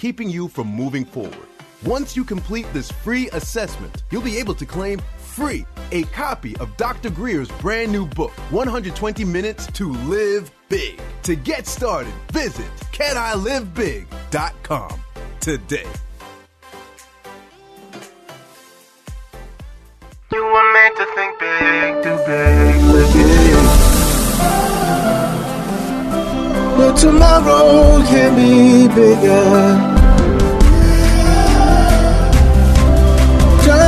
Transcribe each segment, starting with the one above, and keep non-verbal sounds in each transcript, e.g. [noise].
keeping you from moving forward. Once you complete this free assessment, you'll be able to claim free a copy of Dr. Grier's brand new book, 120 Minutes to Live Big. To get started, visit canilivebig.com today. You were meant to think big, too big, big. But tomorrow can be bigger.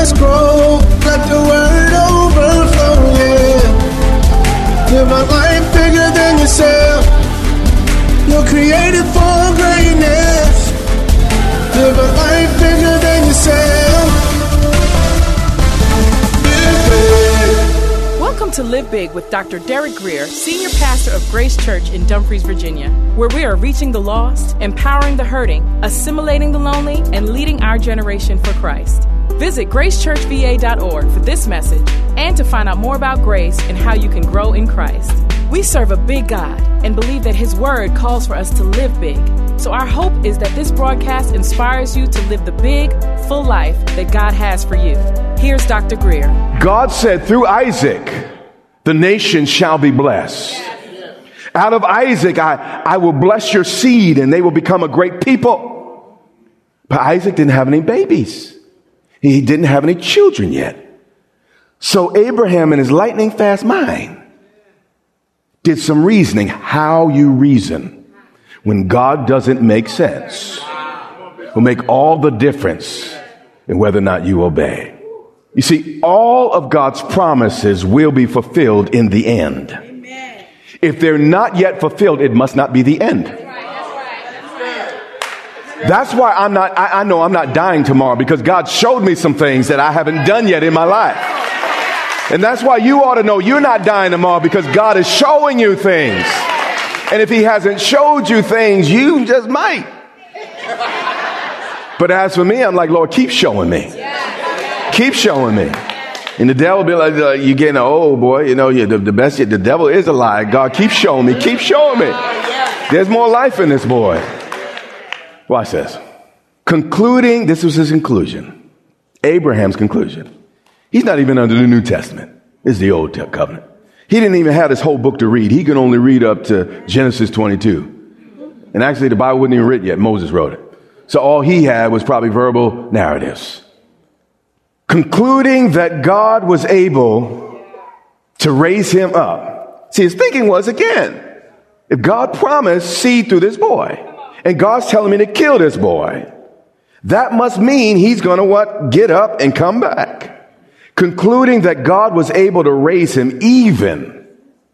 Just grow, let the word overflow. Live a life bigger than yourself. You're created for greatness. Live a life bigger than yourself. Welcome to Live Big with Dr. Derek Grier, Senior Pastor of Grace Church in Dumfries, Virginia, where we are reaching the lost, empowering the hurting, assimilating the lonely, and leading our generation for Christ. Visit gracechurchva.org for this message and to find out more about grace and how you can grow in Christ. We serve a big God and believe that His Word calls for us to live big. So, our hope is that this broadcast inspires you to live the big, full life that God has for you. Here's Dr. Grier. God said through Isaac, the nation shall be blessed. Out of Isaac, I, I will bless your seed and they will become a great people. But Isaac didn't have any babies. He didn't have any children yet. So Abraham in his lightning fast mind did some reasoning. How you reason when God doesn't make sense will make all the difference in whether or not you obey. You see, all of God's promises will be fulfilled in the end. If they're not yet fulfilled, it must not be the end. That's why I'm not, I, I, know I'm not dying tomorrow because God showed me some things that I haven't done yet in my life. And that's why you ought to know you're not dying tomorrow because God is showing you things. And if He hasn't showed you things, you just might. But as for me, I'm like, Lord, keep showing me. Keep showing me. And the devil be like, uh, you're getting old, boy. You know, you the, the best, the devil is a lie. God, keep showing me. Keep showing me. There's more life in this boy. Watch this. Concluding, this was his conclusion. Abraham's conclusion. He's not even under the New Testament. It's the Old Covenant. He didn't even have this whole book to read. He could only read up to Genesis 22. And actually, the Bible wasn't even written yet. Moses wrote it. So all he had was probably verbal narratives. Concluding that God was able to raise him up. See, his thinking was again, if God promised seed through this boy, and God's telling me to kill this boy, that must mean he's going to what? Get up and come back. Concluding that God was able to raise him even,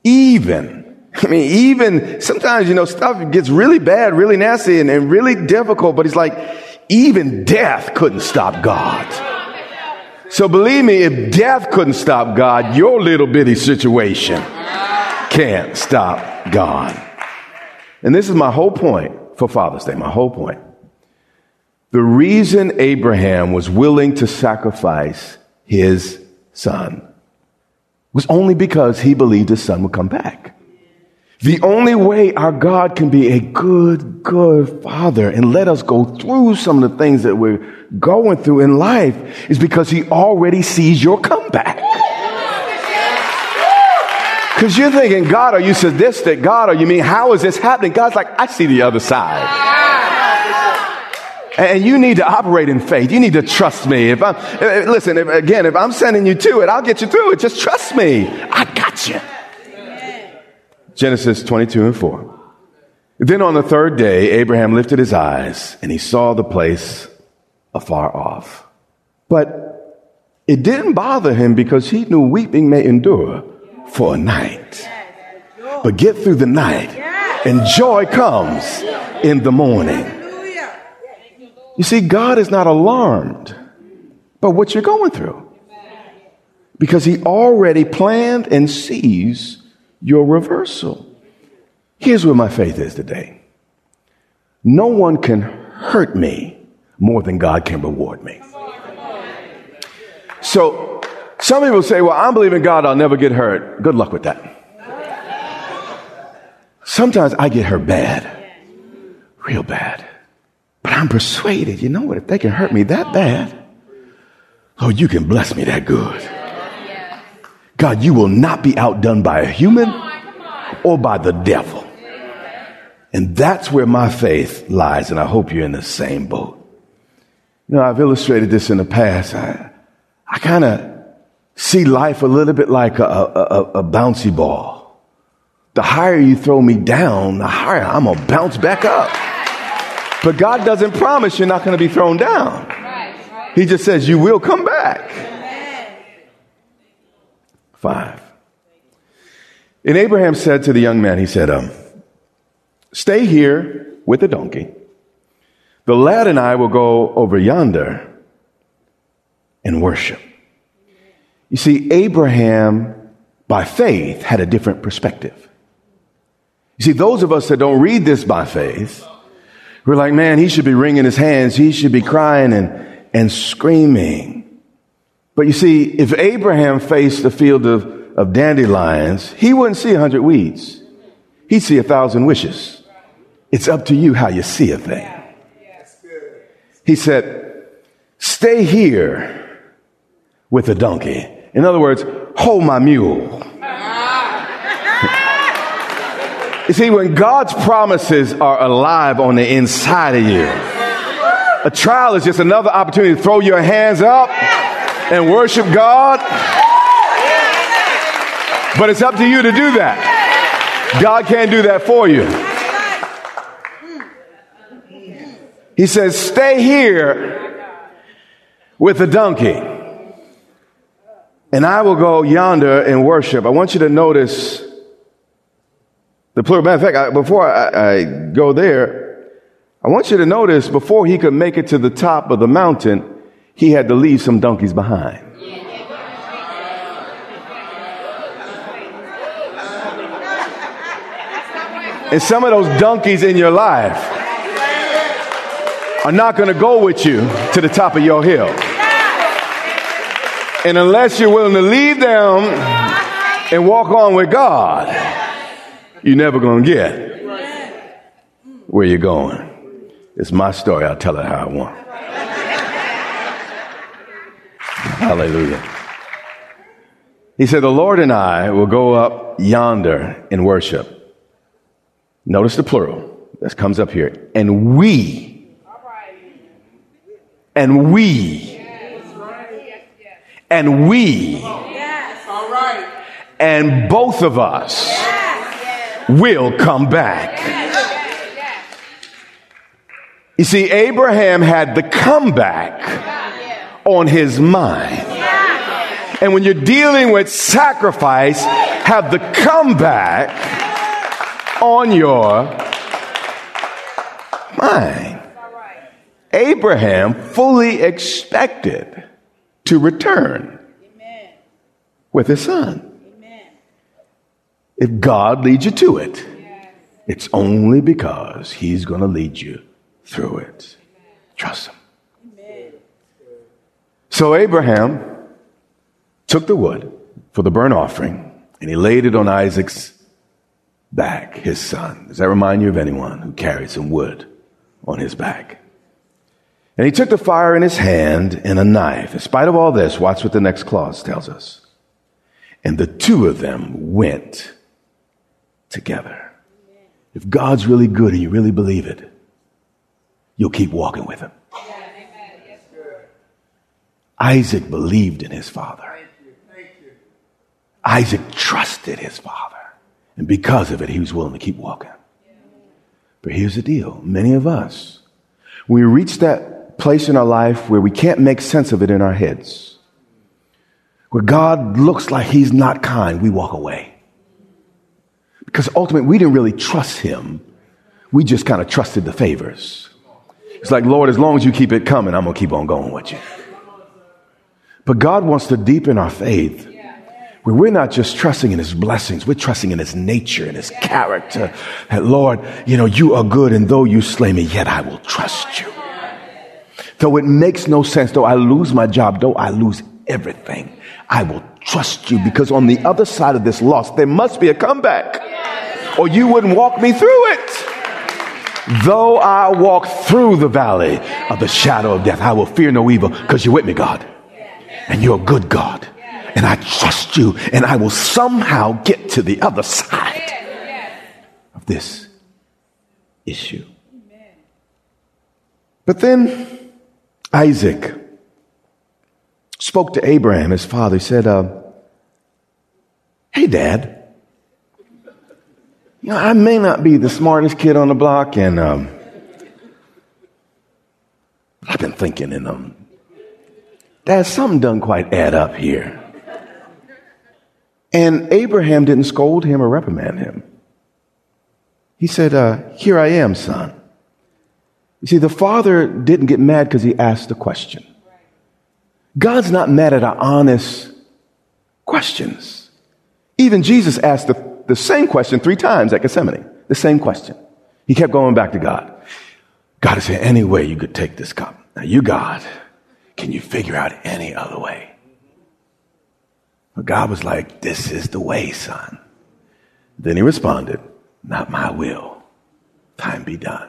even. I mean, even sometimes, you know, stuff gets really bad, really nasty and, and really difficult, but he's like, even death couldn't stop God. So believe me, if death couldn't stop God, your little bitty situation can't stop God. And this is my whole point for Father's Day, my whole point. The reason Abraham was willing to sacrifice his son was only because he believed his son would come back. The only way our God can be a good, good father and let us go through some of the things that we're going through in life is because he already sees your comeback. Because you're thinking, God, are you sadistic? God, are you mean, how is this happening? God's like, I see the other side. And you need to operate in faith. You need to trust me. If I'm, eh, eh, listen, if, again, if I'm sending you to it, I'll get you through it. Just trust me. I got you. Genesis 22 and 4. Then on the third day, Abraham lifted his eyes and he saw the place afar off. But it didn't bother him because he knew weeping may endure for a night. But get through the night and joy comes in the morning. You see, God is not alarmed by what you're going through because he already planned and sees your reversal. Here's where my faith is today. No one can hurt me more than God can reward me. So some people say, well, I'm believing God, I'll never get hurt. Good luck with that. Sometimes I get hurt bad, real bad. But I'm persuaded, you know what, if they can hurt me that bad, oh, you can bless me that good. God, you will not be outdone by a human or by the devil. And that's where my faith lies, and I hope you're in the same boat. You know, I've illustrated this in the past. I, I kind of see life a little bit like a, a, a, bouncy ball. The higher you throw me down, the higher I'm going to bounce back up. But God doesn't promise you're not going to be thrown down. He just says you will come back. Five. And Abraham said to the young man, he said, um, Stay here with the donkey. The lad and I will go over yonder and worship. You see, Abraham, by faith, had a different perspective. You see, those of us that don't read this by faith, we're like, man, he should be wringing his hands. He should be crying and, and screaming. But you see, if Abraham faced a field of, of dandelions, he wouldn't see a hundred weeds. He'd see a thousand wishes. It's up to you how you see a thing. He said, stay here with the donkey. In other words, hold my mule. you see, when God's promises are alive on the inside of you, a trial is just another opportunity to throw your hands up and worship God. But it's up to you to do that. God can't do that for you. He says, Stay here with the donkey, and I will go yonder and worship. I want you to notice the plural. Matter of fact, I, before I, I go there, I want you to notice before he could make it to the top of the mountain, he had to leave some donkeys behind. And some of those donkeys in your life are not going to go with you to the top of your hill. And unless you're willing to leave them and walk on with God, you're never going to get where you're going. It's my story. I'll tell it how I want. Hallelujah. He said, The Lord and I will go up yonder in worship. Notice the plural. This comes up here. And we and we. And we. And both of us will come back. You see, Abraham had the comeback on his mind. And when you're dealing with sacrifice, have the comeback on your mind. Abraham fully expected to return Amen. with his son. Amen. If God leads you to it, yes. it's only because he's going to lead you through it. Amen. Trust him. So Abraham took the wood for the burnt offering and he laid it on Isaac's back, his son. Does that remind you of anyone who carried some wood on his back? And he took the fire in his hand and a knife. In spite of all this, watch what the next clause tells us. And the two of them went together. If God's really good and you really believe it, you'll keep walking with him. Isaac believed in his father. Isaac trusted his father. And because of it, he was willing to keep walking. But here's the deal many of us, we reach that place in our life where we can't make sense of it in our heads, where God looks like he's not kind, we walk away. Because ultimately, we didn't really trust him. We just kind of trusted the favors. It's like, Lord, as long as you keep it coming, I'm going to keep on going with you. But God wants to deepen our faith where we're not just trusting in his blessings, we're trusting in his nature and his character. That Lord, you know, you are good and though you slay me, yet I will trust you. Though it makes no sense, though I lose my job, though I lose everything, I will trust you because on the other side of this loss, there must be a comeback or you wouldn't walk me through it. Though I walk through the valley of the shadow of death, I will fear no evil because you're with me, God. And you're a good God. And I trust you, and I will somehow get to the other side of this issue. But then Isaac spoke to Abraham, his father. He said, uh, Hey, Dad. You know, I may not be the smartest kid on the block, and um, I've been thinking, and um, Dad, something doesn't quite add up here. And Abraham didn't scold him or reprimand him. He said, uh, Here I am, son. You see, the father didn't get mad because he asked a question. God's not mad at our honest questions. Even Jesus asked the, the same question three times at Gethsemane. The same question. He kept going back to God. God is there any way you could take this cup? Now, you, God, can you figure out any other way? But God was like, This is the way, son. Then he responded, Not my will. Time be done.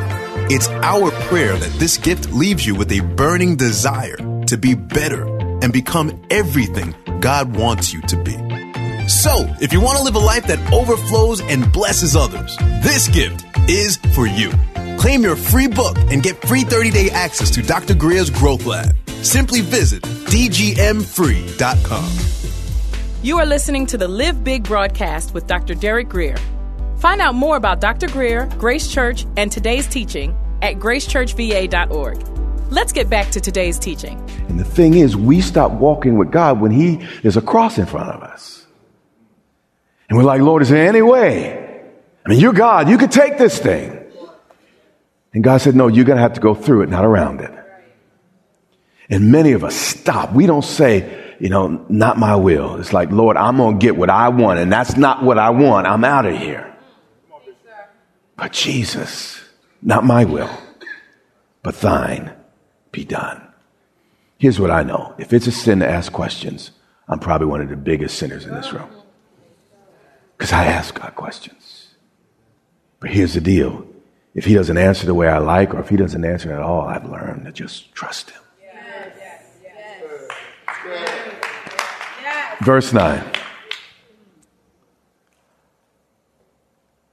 It's our prayer that this gift leaves you with a burning desire to be better and become everything God wants you to be. So, if you want to live a life that overflows and blesses others, this gift is for you. Claim your free book and get free 30 day access to Dr. Grier's Growth Lab. Simply visit dgmfree.com. You are listening to the Live Big broadcast with Dr. Derek Grier. Find out more about Dr. Grier, Grace Church, and today's teaching at gracechurchva.org. Let's get back to today's teaching. And the thing is, we stop walking with God when He is a cross in front of us. And we're like, Lord, is there any way? I mean, you're God. You could take this thing. And God said, No, you're going to have to go through it, not around it. And many of us stop. We don't say, you know, not my will. It's like, Lord, I'm going to get what I want, and that's not what I want. I'm out of here. But Jesus, not my will, but thine be done. Here's what I know if it's a sin to ask questions, I'm probably one of the biggest sinners in this room. Because I ask God questions. But here's the deal if He doesn't answer the way I like, or if He doesn't answer at all, I've learned to just trust Him. Verse 9.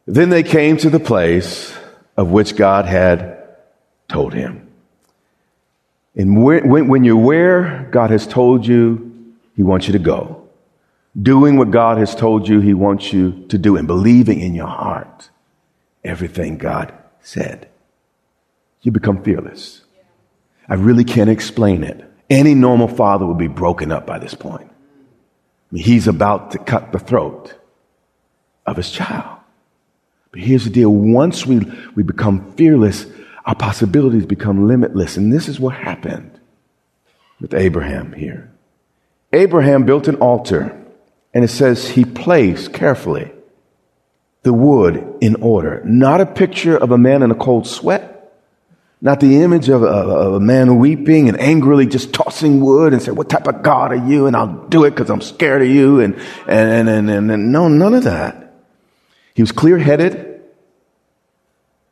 Then they came to the place of which God had told him. And when, when, you're where God has told you, He wants you to go. doing what God has told you He wants you to do, and believing in your heart everything God said, you become fearless. I really can't explain it. Any normal father would be broken up by this point. I mean, he's about to cut the throat of his child. But here's the deal once we, we become fearless, our possibilities become limitless. And this is what happened with Abraham here. Abraham built an altar, and it says he placed carefully the wood in order. Not a picture of a man in a cold sweat, not the image of a, of a man weeping and angrily just tossing wood and say, What type of God are you? And I'll do it because I'm scared of you. And, and, and, and, and no, none of that. He was clear headed.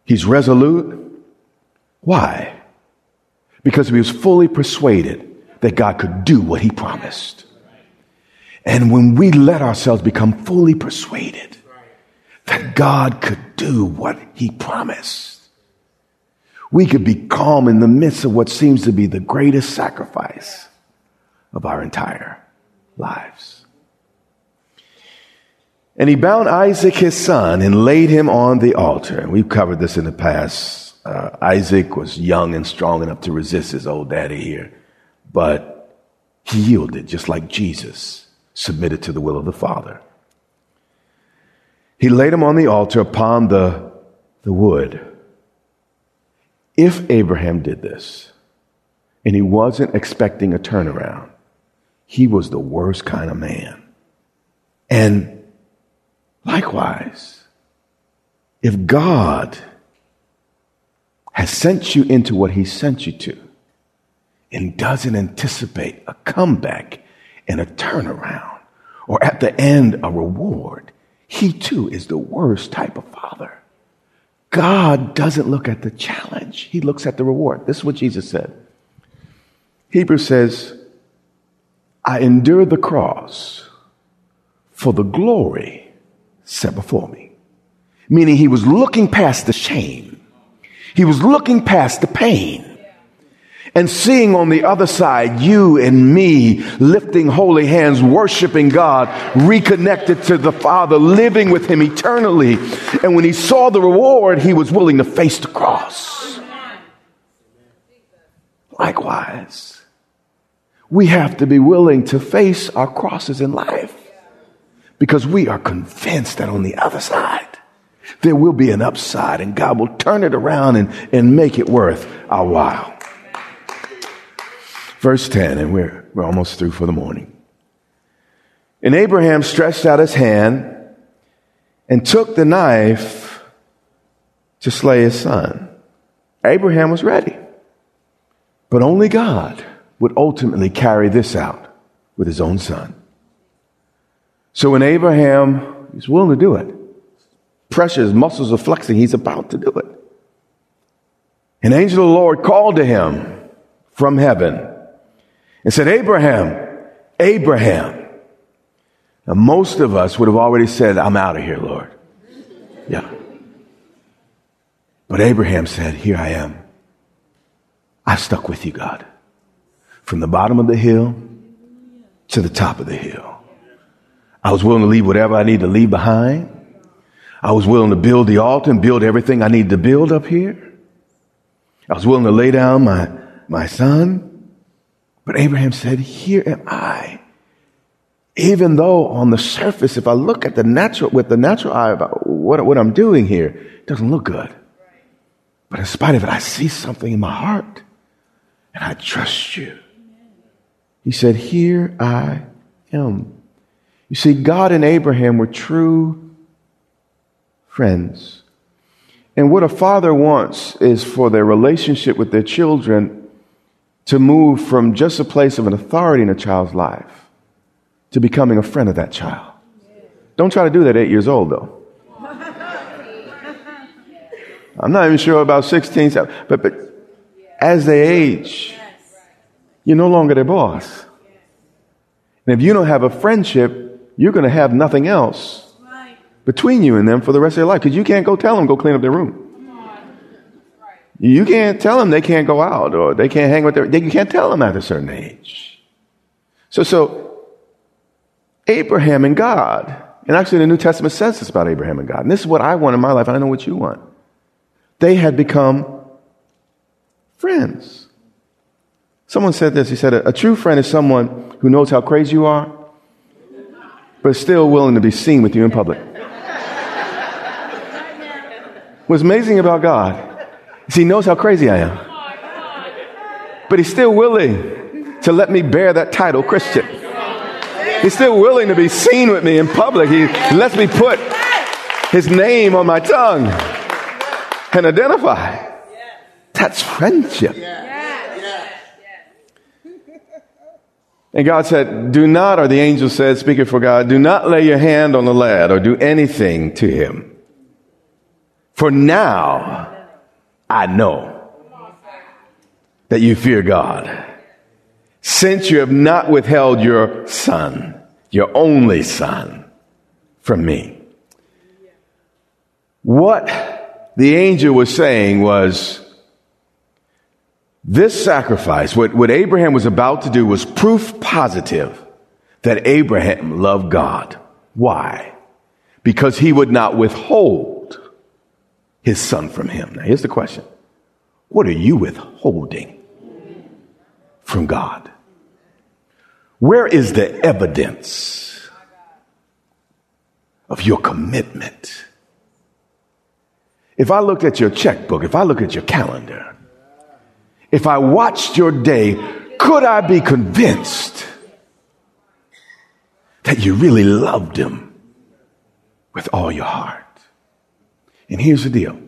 He's resolute. Why? Because he was fully persuaded that God could do what he promised. And when we let ourselves become fully persuaded that God could do what he promised, we could be calm in the midst of what seems to be the greatest sacrifice of our entire lives. And he bound Isaac, his son, and laid him on the altar. And we've covered this in the past. Uh, Isaac was young and strong enough to resist his old daddy here, but he yielded just like Jesus submitted to the will of the Father. He laid him on the altar upon the, the wood. If Abraham did this and he wasn't expecting a turnaround, he was the worst kind of man. And likewise, if God has sent you into what he sent you to and doesn't anticipate a comeback and a turnaround or at the end a reward, he too is the worst type of father. God doesn't look at the challenge, He looks at the reward. This is what Jesus said. Hebrews says, I endured the cross for the glory set before me. Meaning he was looking past the shame. He was looking past the pain and seeing on the other side you and me lifting holy hands, worshiping God, reconnected to the Father, living with Him eternally. And when he saw the reward, he was willing to face the cross. Likewise, we have to be willing to face our crosses in life because we are convinced that on the other side, there will be an upside and God will turn it around and, and make it worth our while. Verse 10, and we're, we're almost through for the morning. And Abraham stretched out his hand and took the knife to slay his son. Abraham was ready. But only God would ultimately carry this out with his own son. So when Abraham is willing to do it, pressure, his muscles are flexing, he's about to do it. An angel of the Lord called to him from heaven and said, Abraham, Abraham. Now, most of us would have already said, I'm out of here, Lord. Yeah. But Abraham said, Here I am. I stuck with you, God. From the bottom of the hill to the top of the hill. I was willing to leave whatever I need to leave behind. I was willing to build the altar and build everything I needed to build up here. I was willing to lay down my, my son. But Abraham said, Here am I. Even though on the surface, if I look at the natural, with the natural eye about what, what I'm doing here, it doesn't look good. But in spite of it, I see something in my heart and I trust you. He said, Here I am. You see, God and Abraham were true friends. And what a father wants is for their relationship with their children to move from just a place of an authority in a child's life to becoming a friend of that child. Don't try to do that eight years old, though. [laughs] I'm not even sure about 16, but, but as they age, you're no longer their boss. And if you don't have a friendship, you're going to have nothing else between you and them for the rest of your life because you can't go tell them, go clean up their room. You can't tell them they can't go out or they can't hang with their, you can't tell them at a certain age. So, so, Abraham and God. And actually, the New Testament says this about Abraham and God. And this is what I want in my life, and I know what you want. They had become friends. Someone said this. He said, A, a true friend is someone who knows how crazy you are, but still willing to be seen with you in public. What's amazing about God is He knows how crazy I am, but He's still willing to let me bear that title, Christian. He's still willing to be seen with me in public. He lets me put His name on my tongue and identify. That's friendship. And God said, Do not, or the angel said, speaking for God, do not lay your hand on the lad or do anything to him. For now I know that you fear God, since you have not withheld your son, your only son, from me. What the angel was saying was, this sacrifice, what, what Abraham was about to do, was proof positive that Abraham loved God. Why? Because he would not withhold his son from him. Now, here's the question What are you withholding from God? Where is the evidence of your commitment? If I looked at your checkbook, if I look at your calendar, if I watched your day, could I be convinced that you really loved him with all your heart? And here's the deal.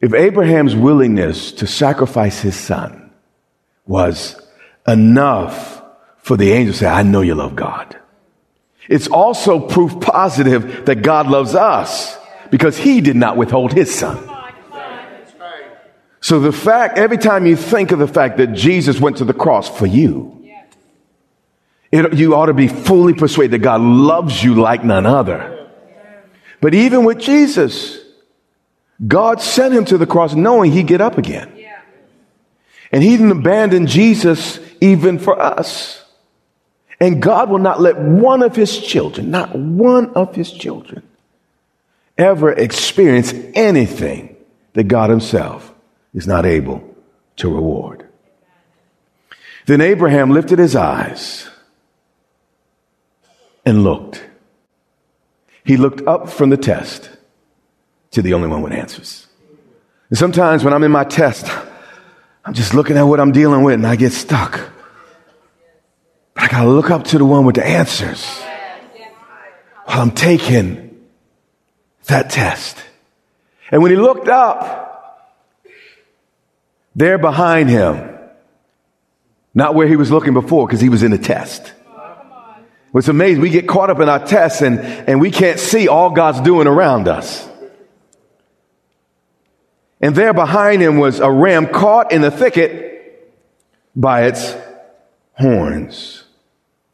If Abraham's willingness to sacrifice his son was enough for the angel to say, I know you love God. It's also proof positive that God loves us because he did not withhold his son. So the fact, every time you think of the fact that Jesus went to the cross for you, it, you ought to be fully persuaded that God loves you like none other. But even with Jesus, God sent him to the cross knowing he'd get up again. And he didn't abandon Jesus even for us. And God will not let one of his children, not one of his children, ever experience anything that God himself is not able to reward. Then Abraham lifted his eyes and looked. He looked up from the test to the only one with answers. And sometimes when I'm in my test, I'm just looking at what I'm dealing with and I get stuck. But I gotta look up to the one with the answers while I'm taking that test. And when he looked up, there behind him, not where he was looking before because he was in a test. What's amazing, we get caught up in our tests and, and we can't see all God's doing around us. And there behind him was a ram caught in the thicket by its horns.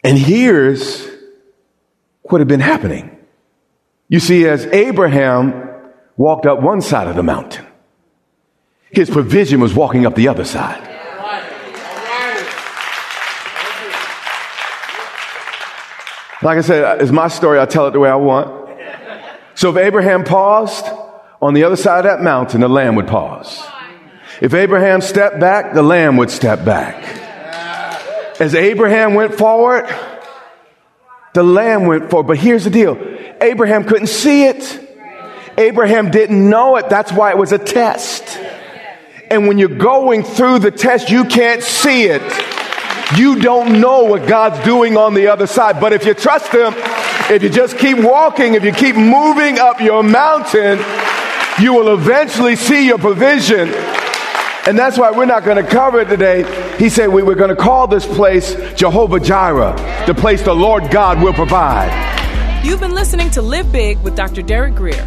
And here's what had been happening. You see, as Abraham walked up one side of the mountain, his provision was walking up the other side. Like I said, it's my story. I tell it the way I want. So if Abraham paused on the other side of that mountain, the lamb would pause. If Abraham stepped back, the lamb would step back. As Abraham went forward, the lamb went forward. But here's the deal Abraham couldn't see it. Abraham didn't know it. That's why it was a test. And when you're going through the test, you can't see it. You don't know what God's doing on the other side. But if you trust Him, if you just keep walking, if you keep moving up your mountain, you will eventually see your provision. And that's why we're not going to cover it today. He said we were going to call this place Jehovah Jireh, the place the Lord God will provide. You've been listening to Live Big with Dr. Derek Grier,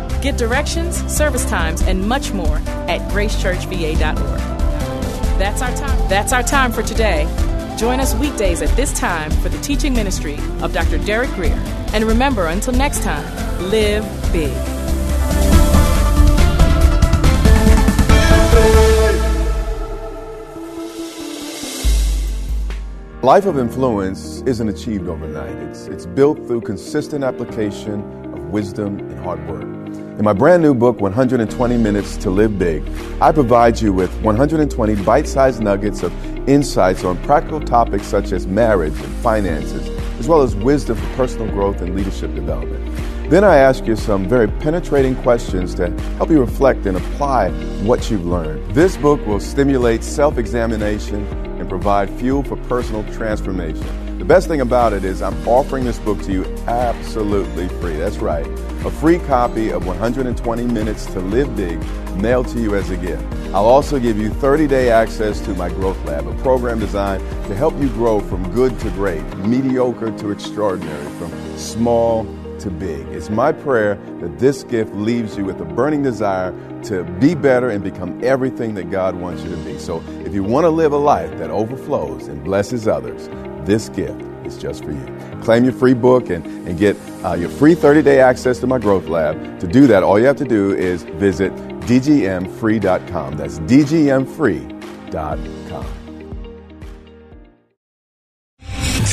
Get directions, service times, and much more at gracechurchva.org. That's our time. That's our time for today. Join us weekdays at this time for the teaching ministry of Dr. Derek Grier. And remember, until next time, live big. Life of influence isn't achieved overnight. It's, it's built through consistent application of wisdom and hard work. In my brand new book, 120 Minutes to Live Big, I provide you with 120 bite sized nuggets of insights on practical topics such as marriage and finances, as well as wisdom for personal growth and leadership development. Then I ask you some very penetrating questions to help you reflect and apply what you've learned. This book will stimulate self examination and provide fuel for personal transformation. The best thing about it is I'm offering this book to you absolutely free. That's right. A free copy of 120 Minutes to Live Big mailed to you as a gift. I'll also give you 30 day access to my Growth Lab, a program designed to help you grow from good to great, mediocre to extraordinary, from small to big. It's my prayer that this gift leaves you with a burning desire to be better and become everything that God wants you to be. So if you want to live a life that overflows and blesses others, this gift is just for you. Claim your free book and, and get uh, your free 30 day access to my growth lab. To do that, all you have to do is visit dgmfree.com. That's dgmfree.com.